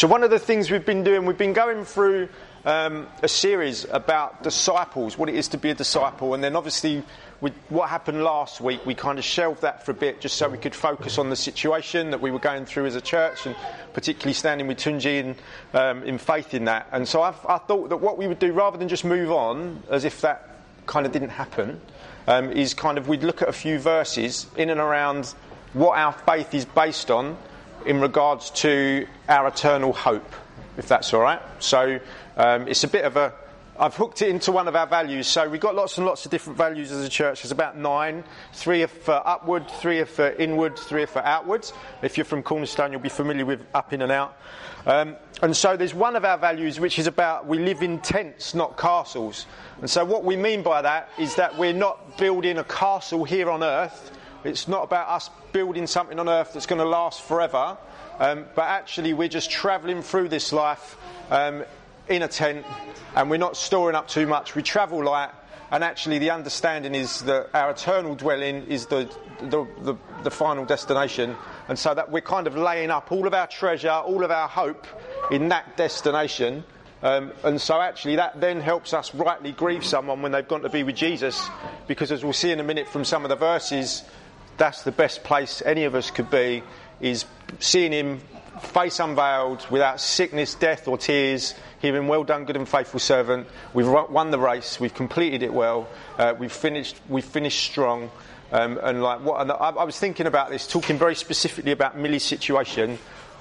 So, one of the things we've been doing, we've been going through um, a series about disciples, what it is to be a disciple, and then obviously with what happened last week, we kind of shelved that for a bit just so we could focus on the situation that we were going through as a church, and particularly standing with Tunji in, um, in faith in that. And so I, I thought that what we would do, rather than just move on as if that kind of didn't happen, um, is kind of we'd look at a few verses in and around what our faith is based on in regards to our eternal hope, if that's all right. So um, it's a bit of a I've hooked it into one of our values. So we've got lots and lots of different values as a church. There's about nine. Three are for upward, three are for inward, three are for outwards. If you're from Cornerstone, you'll be familiar with up in and out. Um, and so there's one of our values which is about we live in tents, not castles. And so what we mean by that is that we're not building a castle here on earth. It's not about us building something on earth that's going to last forever. Um, but actually, we're just travelling through this life um, in a tent and we're not storing up too much. We travel light, and actually, the understanding is that our eternal dwelling is the, the, the, the, final destination, and so that we're kind of laying up all of our treasure, all of our hope in that destination. Um, and so, actually, that then helps us rightly grieve someone when they've gone to be with Jesus, because as we'll see in a minute from some of the verses, that's the best place any of us could be, is seeing him face unveiled without sickness, death, or tears hearing, Well done, good and faithful servant. We've won the race, we've completed it well, uh, we've, finished, we've finished strong. Um, and like what, and I, I, was thinking about this, talking very specifically about Millie's situation.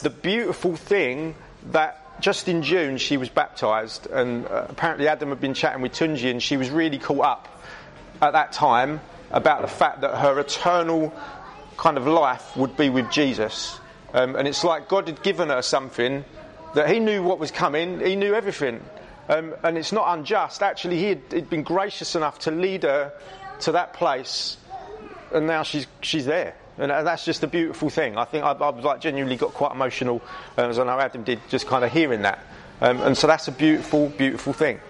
The beautiful thing that just in June she was baptised, and uh, apparently Adam had been chatting with Tunji, and she was really caught up at that time about the fact that her eternal kind of life would be with Jesus. Um, and it's like God had given her something that he knew what was coming, he knew everything. Um, and it's not unjust. Actually, he had he'd been gracious enough to lead her to that place, and now she's, she's there. And that's just a beautiful thing. I think I, I was like genuinely got quite emotional, uh, as I know Adam did, just kind of hearing that. Um, and so that's a beautiful, beautiful thing.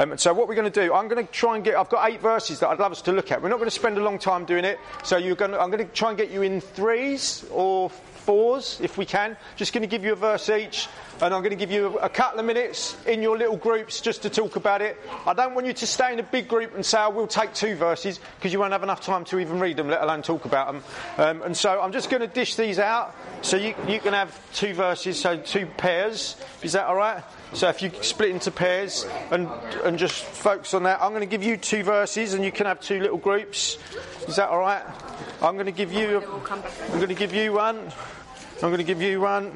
Um, so what we're going to do, I'm going to try and get. I've got eight verses that I'd love us to look at. We're not going to spend a long time doing it. So you're going to, I'm going to try and get you in threes or fours if we can. Just going to give you a verse each, and I'm going to give you a couple of minutes in your little groups just to talk about it. I don't want you to stay in a big group and say, I will take two verses, because you won't have enough time to even read them, let alone talk about them. Um, and so I'm just going to dish these out, so you, you can have two verses, so two pairs. Is that all right? So if you split into pairs and and just focus on that, I'm going to give you two verses, and you can have two little groups. Is that all right? I'm going to give you. I'm going to give you one. I'm going to give you one.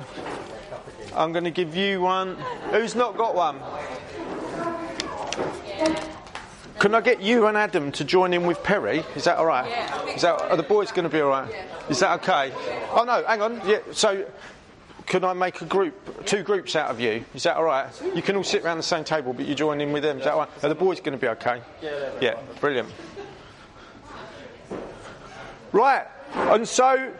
I'm going to give you one. Who's not got one? Can I get you and Adam to join in with Perry? Is that all right? Is that are the boys going to be all right? Is that okay? Oh no, hang on. Yeah. So, can I make a group, two groups out of you? Is that all right? You can all sit around the same table, but you join in with them. Is that all right? Are the boys going to be okay? Yeah. Brilliant. Right. And so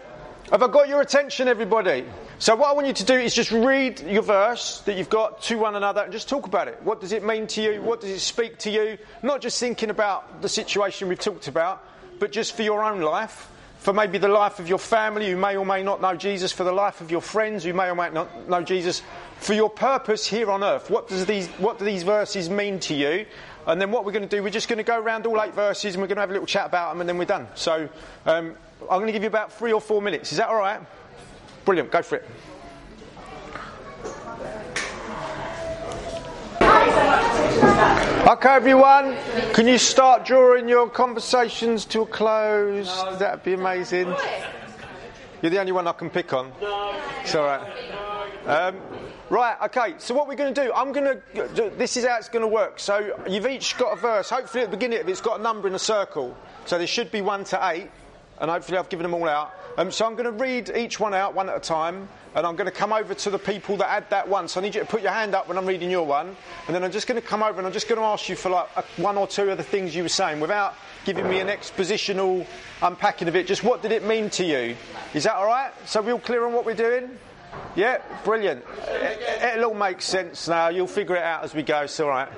have I got your attention, everybody? So, what I want you to do is just read your verse that you've got to one another and just talk about it. What does it mean to you? What does it speak to you? Not just thinking about the situation we've talked about, but just for your own life, for maybe the life of your family who may or may not know Jesus, for the life of your friends who may or may not know Jesus, for your purpose here on earth. What, does these, what do these verses mean to you? And then what we're going to do, we're just going to go around all eight verses and we're going to have a little chat about them and then we're done. So um, I'm going to give you about three or four minutes. Is that all right? Brilliant. Go for it. Okay, everyone, can you start drawing your conversations to a close? That'd be amazing. You're the only one I can pick on. It's all right. Um, right, okay, so what we're going to do, I'm going to, this is how it's going to work. So you've each got a verse. Hopefully at the beginning of it, it's got a number in a circle. So there should be one to eight and hopefully I've given them all out. Um, so I'm going to read each one out one at a time, and I'm going to come over to the people that had that one. So I need you to put your hand up when I'm reading your one, and then I'm just going to come over and I'm just going to ask you for like a, one or two of the things you were saying without giving me an expositional unpacking of it. Just what did it mean to you? Is that all right? So we all clear on what we're doing? Yeah, brilliant. It, will all make sense now. You'll figure it out as we go. It's all right.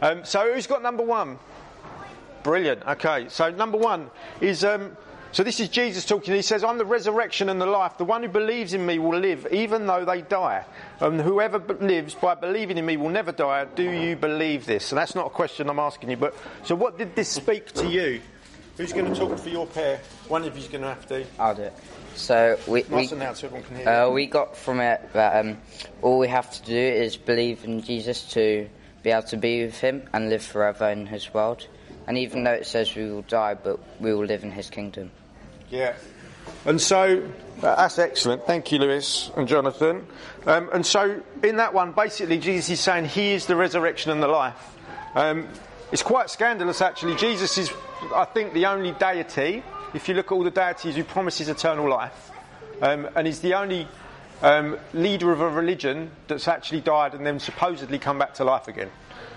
Um, so who's got number one? Brilliant. Okay, so number one is. Um, So this is Jesus talking. He says, I'm the resurrection and the life. The one who believes in me will live even though they die. And whoever lives by believing in me will never die. Do you believe this? And that's not a question I'm asking you. But so what did this speak to you? Who's going to talk for your pair? One of you's going to have to. I'll do it. So we we, Nice loud so everyone can hear uh, we got from it that um, all we have to do is believe in Jesus to be able to be with Him and live forever in His world. And even though it says we will die, but we will live in His kingdom. Yeah. And so uh, that's excellent. Thank you, Lewis and Jonathan. Um, and so in that one, basically, Jesus is saying He is the resurrection and the life. Um, it's quite scandalous, actually. Jesus is, I think, the only deity, if you look at all the deities, who promises eternal life. Um, and he's the only um, leader of a religion that's actually died and then supposedly come back to life again.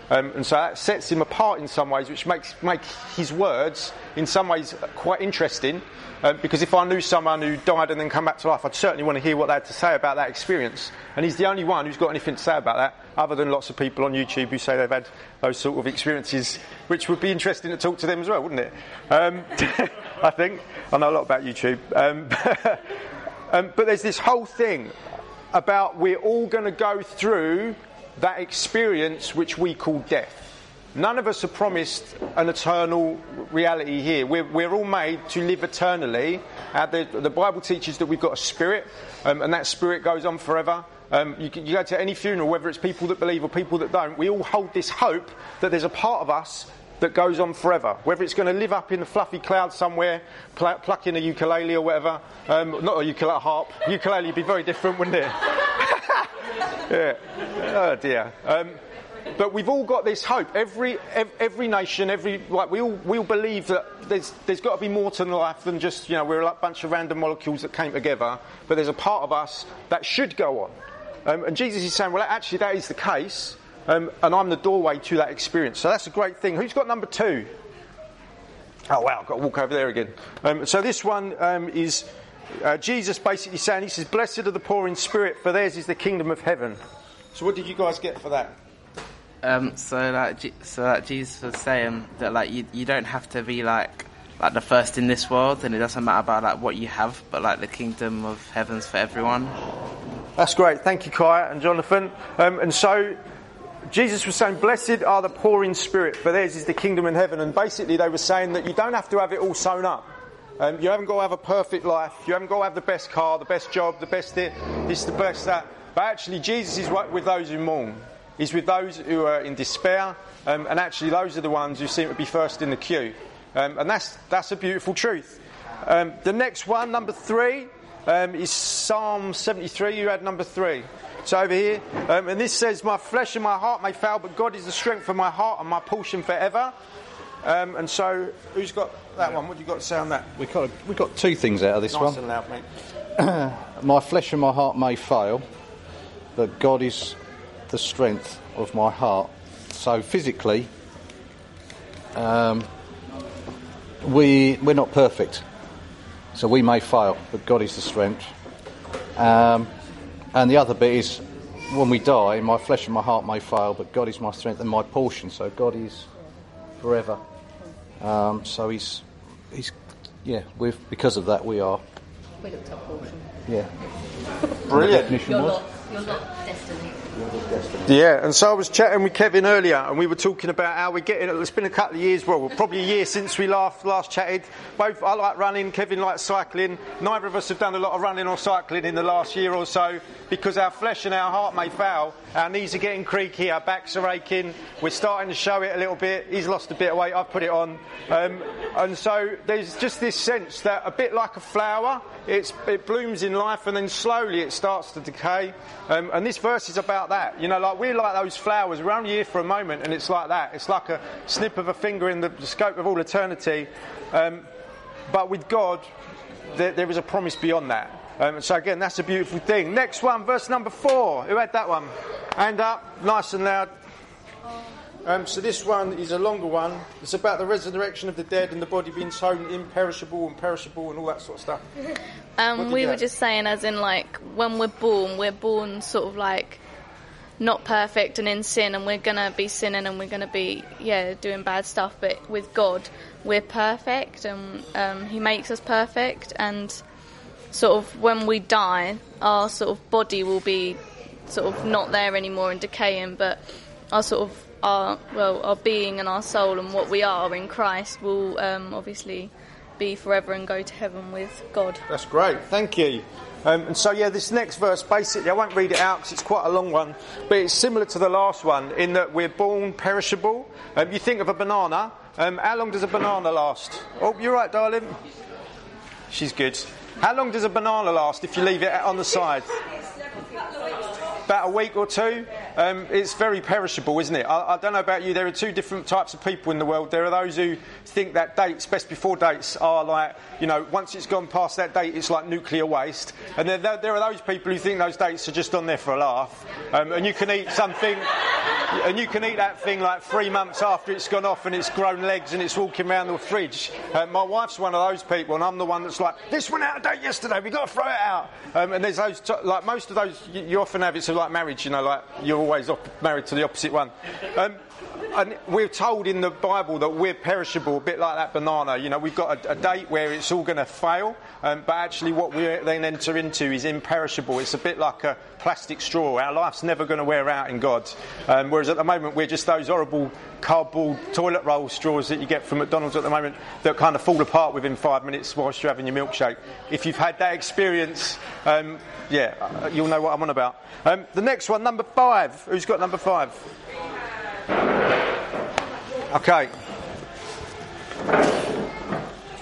Um, and so that sets him apart in some ways, which makes make his words in some ways quite interesting. Um, because if I knew someone who died and then come back to life, I'd certainly want to hear what they had to say about that experience. And he's the only one who's got anything to say about that, other than lots of people on YouTube who say they've had those sort of experiences, which would be interesting to talk to them as well, wouldn't it? Um, I think I know a lot about YouTube. Um, um, but there's this whole thing about we're all going to go through that experience which we call death. None of us are promised an eternal reality here. We're, we're all made to live eternally. Uh, the, the Bible teaches that we've got a spirit, um, and that spirit goes on forever. Um, you, you go to any funeral, whether it's people that believe or people that don't, we all hold this hope that there's a part of us that goes on forever. Whether it's going to live up in the fluffy clouds somewhere, pl- plucking a ukulele or whatever. Um, not a ukulele, a harp. Ukulele would be very different, wouldn't it? Yeah. Oh dear. Um, but we've all got this hope. Every ev- every nation, every like we all we all believe that there's there's got to be more to life than just you know we're a bunch of random molecules that came together. But there's a part of us that should go on. Um, and Jesus is saying, well, actually that is the case, um, and I'm the doorway to that experience. So that's a great thing. Who's got number two? Oh wow, I've got to walk over there again. Um, so this one um, is uh, Jesus basically saying, He says, Blessed are the poor in spirit, for theirs is the kingdom of heaven. So what did you guys get for that? Um, so like, so like Jesus was saying that like you, you don't have to be like like the first in this world, and it doesn't matter about like what you have, but like the kingdom of heaven's for everyone. That's great. Thank you, Kai and Jonathan. Um, and so Jesus was saying, Blessed are the poor in spirit, for theirs is the kingdom in heaven. And basically, they were saying that you don't have to have it all sewn up. Um, you haven't got to have a perfect life. You haven't got to have the best car, the best job, the best thi- this, the best that. But actually, Jesus is with those who mourn. He's with those who are in despair. Um, and actually, those are the ones who seem to be first in the queue. Um, and that's, that's a beautiful truth. Um, the next one, number three, um, is Psalm 73. You had number three. It's over here. Um, and this says, My flesh and my heart may fail, but God is the strength of my heart and my portion forever. Um, and so, who's got that one? What have you got to say on that? We got we got two things out of this Nice one. and loud, mate. My flesh and my heart may fail, but God is the strength of my heart. So physically, um, we we're not perfect, so we may fail, but God is the strength. Um, and the other bit is when we die, my flesh and my heart may fail, but God is my strength and my portion. So God is forever. Um, so He's He's yeah. We've because of that we are We looked up portion. yeah. Brilliant. Definition You're was? not, you're not destiny. Yeah, and so I was chatting with Kevin earlier, and we were talking about how we're getting. It's been a couple of years, well, probably a year since we last last chatted. Both I like running, Kevin likes cycling. Neither of us have done a lot of running or cycling in the last year or so because our flesh and our heart may fail. Our knees are getting creaky, our backs are aching. We're starting to show it a little bit. He's lost a bit of weight. I've put it on, um, and so there's just this sense that a bit like a flower, it blooms in life and then slowly it starts to decay. Um, and this verse is about that. You know, like we're like those flowers. We're only here for a moment, and it's like that. It's like a snip of a finger in the, the scope of all eternity. Um, but with God, there, there is a promise beyond that. Um, so again, that's a beautiful thing. Next one, verse number four. Who had that one? Hand up, nice and loud. Um, so this one is a longer one. It's about the resurrection of the dead and the body being sown imperishable and perishable and all that sort of stuff. Um, we were have? just saying, as in, like, when we're born, we're born sort of like not perfect and in sin, and we're gonna be sinning and we're gonna be yeah doing bad stuff. But with God, we're perfect, and um, He makes us perfect. And sort of when we die, our sort of body will be sort of not there anymore and decaying, but our sort of our well our being and our soul and what we are in Christ will um, obviously be forever and go to heaven with God. That's great, thank you. Um, and so, yeah, this next verse basically, I won't read it out because it's quite a long one, but it's similar to the last one in that we're born perishable. Um, you think of a banana, um, how long does a banana last? Oh, you're right, darling. She's good. How long does a banana last if you leave it on the side? About a week or two. Um, it's very perishable, isn't it? I, I, don't know about you. There are two different types of people in the world. There are those who think that dates, best before dates, are like, you know, once it's gone past that date, it's like nuclear waste. And there, there are those people who think those dates are just on there for a laugh. Um, and you can eat something, and you can eat that thing like three months after it's gone off and it's grown legs and it's walking around the fridge. Uh, my wife's one of those people, and I'm the one that's like, this went out of date yesterday. We've got to throw it out. Um, and there's those, t- like most of those, you, you often have it's like marriage, you know, like you're always married to the opposite one. Um, and we're told in the Bible that we're perishable, a bit like that banana. You know, we've got a, a date where it's all going to fail, um, but actually, what we then enter into is imperishable. It's a bit like a plastic straw. Our life's never going to wear out in God. Um, whereas at the moment, we're just those horrible cardboard toilet roll straws that you get from McDonald's at the moment that kind of fall apart within five minutes whilst you're having your milkshake. If you've had that experience, um, yeah, uh, you'll know what I'm on about. Um, the next one, number five. Who's got number five? Okay.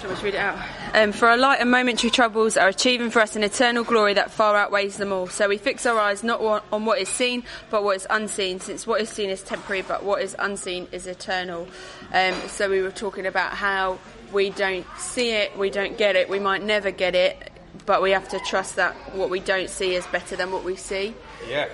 We read it out? Um, for our light and momentary troubles are achieving for us an eternal glory that far outweighs them all. So we fix our eyes not on what is seen, but what is unseen, since what is seen is temporary, but what is unseen is eternal. Um, so we were talking about how we don't see it, we don't get it, we might never get it, but we have to trust that what we don't see is better than what we see. Yeah,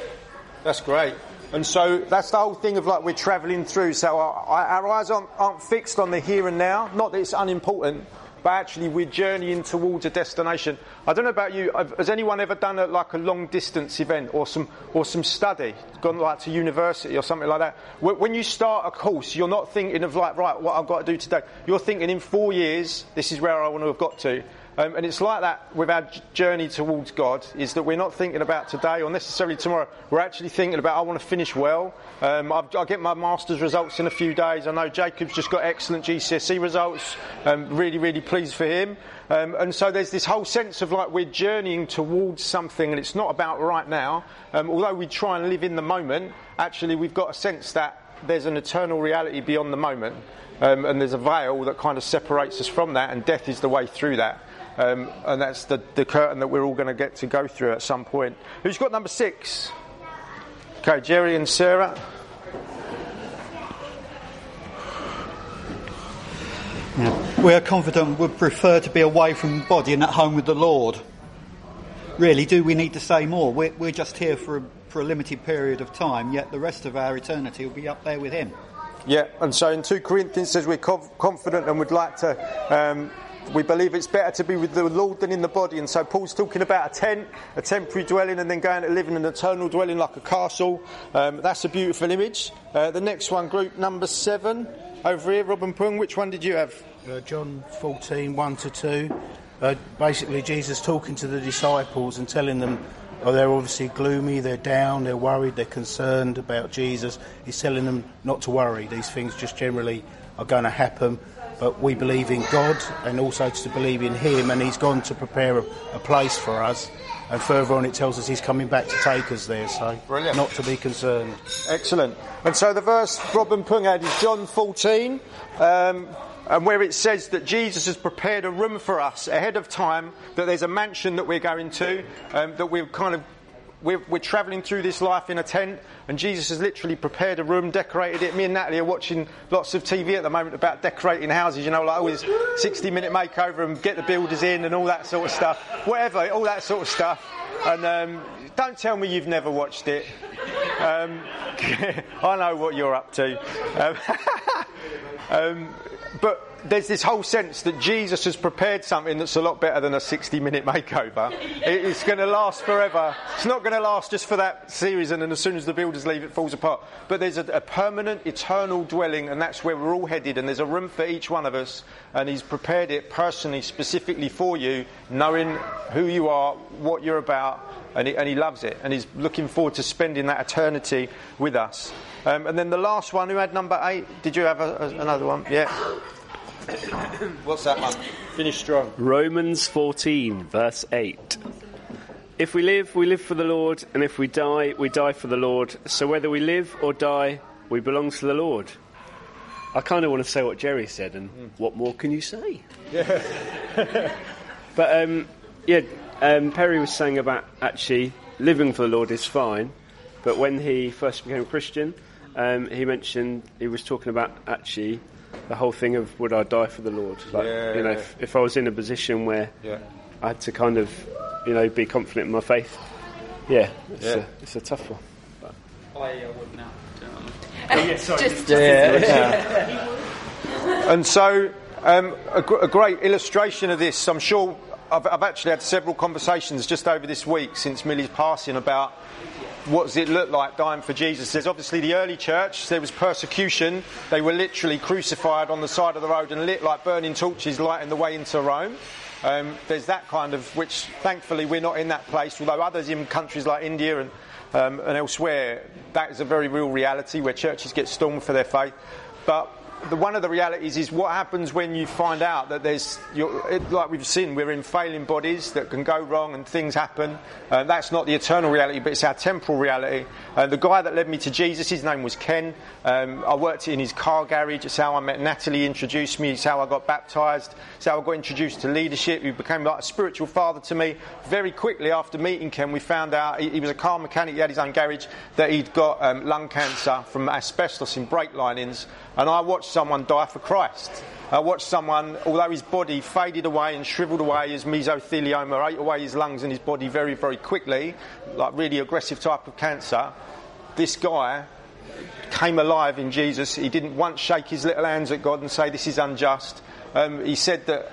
that's great. And so that's the whole thing of like we're travelling through. So our, our eyes aren't, aren't fixed on the here and now. Not that it's unimportant, but actually we're journeying towards a destination. I don't know about you. Has anyone ever done a, like a long distance event or some or some study, gone like to university or something like that? When you start a course, you're not thinking of like right, what I've got to do today. You're thinking in four years, this is where I want to have got to. Um, and it's like that with our journey towards God, is that we're not thinking about today or necessarily tomorrow. We're actually thinking about, I want to finish well. Um, I'll get my master's results in a few days. I know Jacob's just got excellent GCSE results. Um, really, really pleased for him. Um, and so there's this whole sense of like we're journeying towards something, and it's not about right now. Um, although we try and live in the moment, actually, we've got a sense that there's an eternal reality beyond the moment. Um, and there's a veil that kind of separates us from that, and death is the way through that. Um, and that's the, the curtain that we're all going to get to go through at some point. Who's got number six? Okay, Jerry and Sarah. Yeah. We are confident would prefer to be away from the body and at home with the Lord. Really, do we need to say more? We're, we're just here for a, for a limited period of time, yet the rest of our eternity will be up there with Him. Yeah, and so in 2 Corinthians says we're confident and would like to um, we believe it's better to be with the Lord than in the body. And so Paul's talking about a tent, a temporary dwelling, and then going to live in an eternal dwelling like a castle. Um, that's a beautiful image. Uh, the next one, group number seven, over here, Robin Pung. Which one did you have? Uh, John 14, 1 to 2. Uh, basically, Jesus talking to the disciples and telling them oh, they're obviously gloomy, they're down, they're worried, they're concerned about Jesus. He's telling them not to worry. These things just generally are going to happen but we believe in God and also to believe in Him, and He's gone to prepare a, a place for us. And further on, it tells us He's coming back to take us there, so Brilliant. not to be concerned. Excellent. And so the verse Robin Pung had is John 14. Um, and where it says that Jesus has prepared a room for us ahead of time, that there's a mansion that we're going to, um, that we're kind of we're, we're travelling through this life in a tent, and Jesus has literally prepared a room, decorated it. Me and Natalie are watching lots of TV at the moment about decorating houses, you know, like always 60 minute makeover and get the builders in and all that sort of stuff. Whatever, all that sort of stuff. And um, don't tell me you've never watched it. Um, I know what you're up to. Um, Um, but there's this whole sense that Jesus has prepared something that's a lot better than a 60 minute makeover. It's going to last forever. It's not going to last just for that series and then as soon as the builders leave it falls apart. But there's a, a permanent, eternal dwelling and that's where we're all headed and there's a room for each one of us and He's prepared it personally, specifically for you, knowing who you are, what you're about and he, and he loves it and He's looking forward to spending that eternity with us. Um, and then the last one, who had number eight? Did you have a, a, another one? Yeah. What's that one? Finish strong. Romans 14, verse 8. If we live, we live for the Lord, and if we die, we die for the Lord. So whether we live or die, we belong to the Lord. I kind of want to say what Jerry said, and what more can you say? Yeah. but um, yeah, um, Perry was saying about actually living for the Lord is fine, but when he first became a Christian, um, he mentioned he was talking about actually the whole thing of would I die for the Lord? Like, Yeah. You know, if, if I was in a position where Yeah. I had to kind of, you know, be confident in my faith. Yeah, it's, Yeah. A, it's a tough one. I uh, would now. yeah, sorry. Just- And so, um, a, gr- a great illustration of this, I'm sure I've, I've actually had several conversations just over this week since Millie's passing about what does it look like dying for Jesus. There's obviously the early church, there was persecution. They were literally crucified on the side of the road and lit like burning torches, lighting the way into Rome. Um, there's that kind of, which thankfully we're not in that place, although others in countries like India and, um, and elsewhere, that is a very real reality where churches get stormed for their faith. But the, one of the realities is what happens when you find out that there's, it, like we've seen, we're in failing bodies that can go wrong and things happen. Uh, that's not the eternal reality, but it's our temporal reality. Uh, the guy that led me to Jesus, his name was Ken. Um, I worked in his car garage. It's how I met Natalie, introduced me. It's how I got baptised. It's how I got introduced to leadership. He became like a spiritual father to me. Very quickly after meeting Ken, we found out he, he was a car mechanic. He had his own garage. That he'd got um, lung cancer from asbestos in brake linings. And I watched someone die for Christ. I watched someone, although his body faded away and shriveled away, his mesothelioma ate away his lungs and his body very, very quickly, like really aggressive type of cancer. This guy came alive in Jesus. He didn't once shake his little hands at God and say, This is unjust. Um, he said that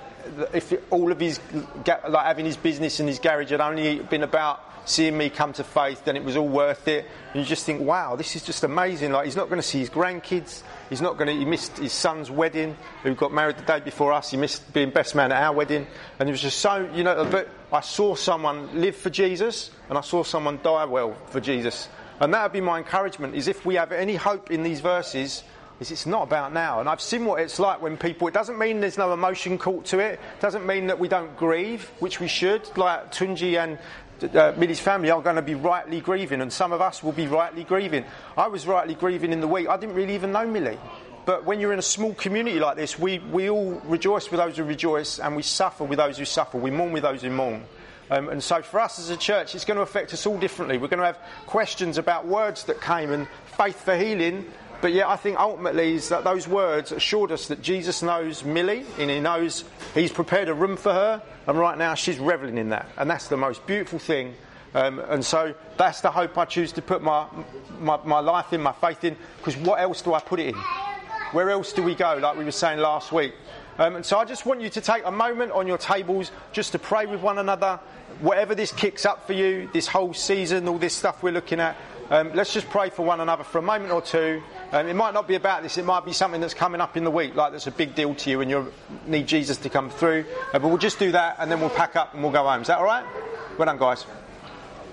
if all of his, like having his business and his garage had only been about seeing me come to faith, then it was all worth it. And you just think, wow, this is just amazing. Like, he's not going to see his grandkids. He's not going to, he missed his son's wedding, who got married the day before us. He missed being best man at our wedding. And it was just so, you know, but I saw someone live for Jesus and I saw someone die well for Jesus. And that would be my encouragement is if we have any hope in these verses, is it's not about now. And I've seen what it's like when people, it doesn't mean there's no emotion caught to it. It doesn't mean that we don't grieve, which we should. Like Tunji and uh, Millie's family are going to be rightly grieving, and some of us will be rightly grieving. I was rightly grieving in the week. I didn't really even know Millie. But when you're in a small community like this, we, we all rejoice with those who rejoice, and we suffer with those who suffer. We mourn with those who mourn. Um, and so for us as a church, it's going to affect us all differently. We're going to have questions about words that came and faith for healing. But yet, I think ultimately that those words assured us that Jesus knows Millie, and He knows He's prepared a room for her, and right now she's reveling in that, and that's the most beautiful thing. Um, and so that's the hope I choose to put my, my my life in, my faith in. Because what else do I put it in? Where else do we go? Like we were saying last week. Um, and so I just want you to take a moment on your tables just to pray with one another. Whatever this kicks up for you, this whole season, all this stuff we're looking at, um, let's just pray for one another for a moment or two. Um, it might not be about this, it might be something that's coming up in the week, like that's a big deal to you and you need Jesus to come through. Uh, but we'll just do that and then we'll pack up and we'll go home. Is that all right? Well done, guys.